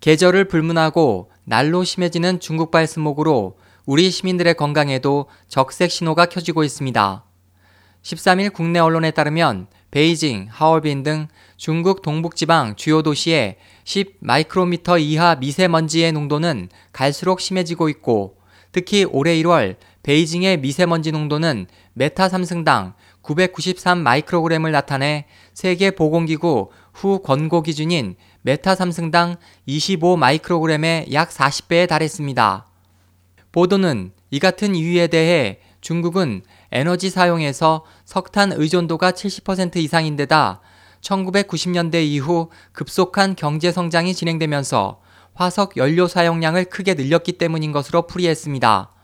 계절을 불문하고 날로 심해지는 중국발 스모그로 우리 시민들의 건강에도 적색 신호가 켜지고 있습니다. 13일 국내 언론에 따르면 베이징, 하얼빈 등 중국 동북지방 주요 도시의 10 마이크로미터 이하 미세먼지의 농도는 갈수록 심해지고 있고 특히 올해 1월 베이징의 미세먼지 농도는 메타 3승당 993 마이크로그램을 나타내 세계 보건기구 후 권고 기준인 메타 3승당 25 마이크로그램의 약 40배에 달했습니다. 보도는 이 같은 이유에 대해 중국은 에너지 사용에서 석탄 의존도가 70% 이상인데다 1990년대 이후 급속한 경제 성장이 진행되면서 화석 연료 사용량을 크게 늘렸기 때문인 것으로 풀이했습니다.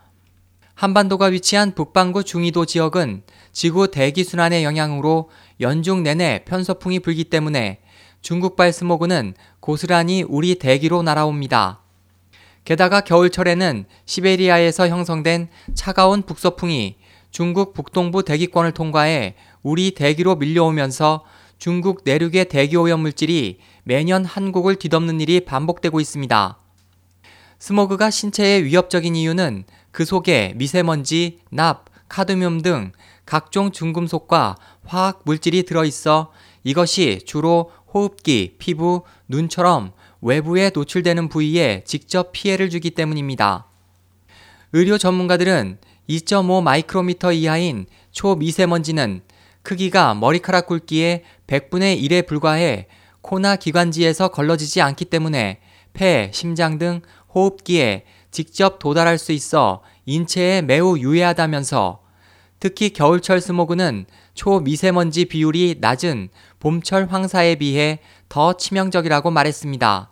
한반도가 위치한 북반구 중위도 지역은 지구 대기 순환의 영향으로 연중 내내 편서풍이 불기 때문에 중국발 스모그는 고스란히 우리 대기로 날아옵니다. 게다가 겨울철에는 시베리아에서 형성된 차가운 북서풍이 중국 북동부 대기권을 통과해 우리 대기로 밀려오면서 중국 내륙의 대기 오염 물질이 매년 한국을 뒤덮는 일이 반복되고 있습니다. 스모그가 신체에 위협적인 이유는 그 속에 미세먼지, 납, 카드뮴 등 각종 중금속과 화학 물질이 들어있어 이것이 주로 호흡기, 피부, 눈처럼 외부에 노출되는 부위에 직접 피해를 주기 때문입니다. 의료 전문가들은 2.5 마이크로미터 이하인 초미세먼지는 크기가 머리카락 굵기의 100분의 1에 불과해 코나 기관지에서 걸러지지 않기 때문에 폐, 심장 등 호흡기에 직접 도달할 수 있어 인체에 매우 유해하다면서 특히 겨울철 스모그는 초미세먼지 비율이 낮은 봄철 황사에 비해 더 치명적이라고 말했습니다.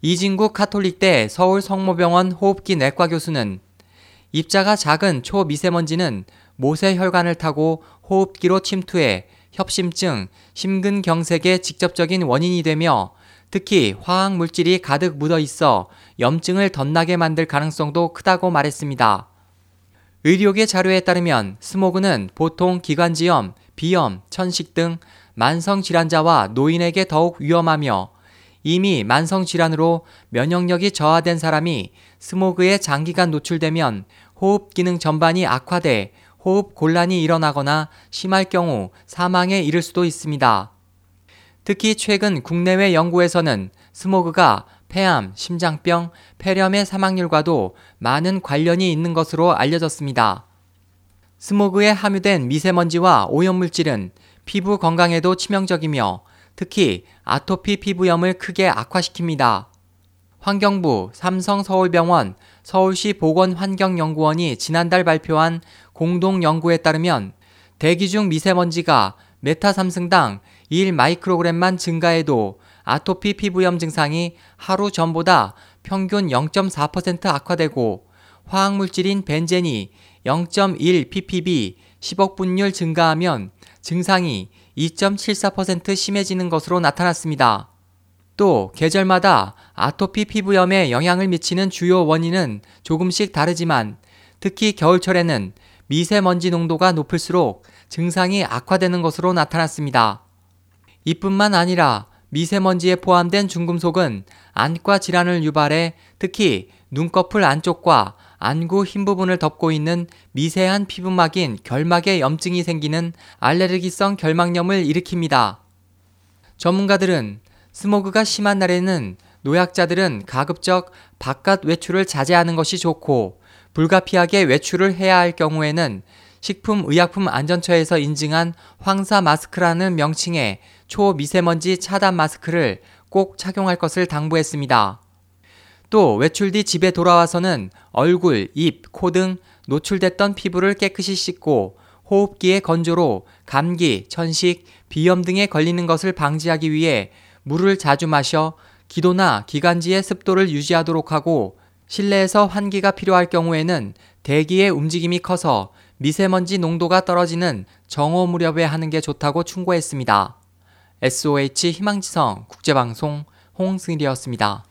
이진국 카톨릭대 서울 성모병원 호흡기 내과 교수는 입자가 작은 초미세먼지는 모세혈관을 타고 호흡기로 침투해 협심증, 심근경색의 직접적인 원인이 되며 특히 화학 물질이 가득 묻어 있어 염증을 덧나게 만들 가능성도 크다고 말했습니다. 의료계 자료에 따르면 스모그는 보통 기관지염, 비염, 천식 등 만성 질환자와 노인에게 더욱 위험하며 이미 만성 질환으로 면역력이 저하된 사람이 스모그에 장기간 노출되면 호흡 기능 전반이 악화돼 호흡 곤란이 일어나거나 심할 경우 사망에 이를 수도 있습니다. 특히 최근 국내외 연구에서는 스모그가 폐암, 심장병, 폐렴의 사망률과도 많은 관련이 있는 것으로 알려졌습니다. 스모그에 함유된 미세먼지와 오염물질은 피부 건강에도 치명적이며 특히 아토피 피부염을 크게 악화시킵니다. 환경부, 삼성서울병원, 서울시 보건환경연구원이 지난달 발표한 공동 연구에 따르면 대기 중 미세먼지가 메타 3승당 1 마이크로그램만 증가해도 아토피 피부염 증상이 하루 전보다 평균 0.4% 악화되고 화학물질인 벤젠이 0.1 ppb 10억 분율 증가하면 증상이 2.74% 심해지는 것으로 나타났습니다. 또 계절마다 아토피 피부염에 영향을 미치는 주요 원인은 조금씩 다르지만 특히 겨울철에는 미세먼지 농도가 높을수록 증상이 악화되는 것으로 나타났습니다. 이뿐만 아니라 미세먼지에 포함된 중금속은 안과 질환을 유발해 특히 눈꺼풀 안쪽과 안구 흰 부분을 덮고 있는 미세한 피부막인 결막에 염증이 생기는 알레르기성 결막염을 일으킵니다. 전문가들은 스모그가 심한 날에는 노약자들은 가급적 바깥 외출을 자제하는 것이 좋고 불가피하게 외출을 해야 할 경우에는 식품의약품안전처에서 인증한 황사 마스크라는 명칭의 초미세먼지 차단 마스크를 꼭 착용할 것을 당부했습니다. 또 외출 뒤 집에 돌아와서는 얼굴, 입, 코 등 노출됐던 피부를 깨끗이 씻고 호흡기의 건조로 감기, 천식, 비염 등에 걸리는 것을 방지하기 위해 물을 자주 마셔 기도나 기관지의 습도를 유지하도록 하고 실내에서 환기가 필요할 경우에는 대기의 움직임이 커서 미세먼지 농도가 떨어지는 정오 무렵에 하는 게 좋다고 충고했습니다. SOH 희망지성 국제방송 홍승일이었습니다.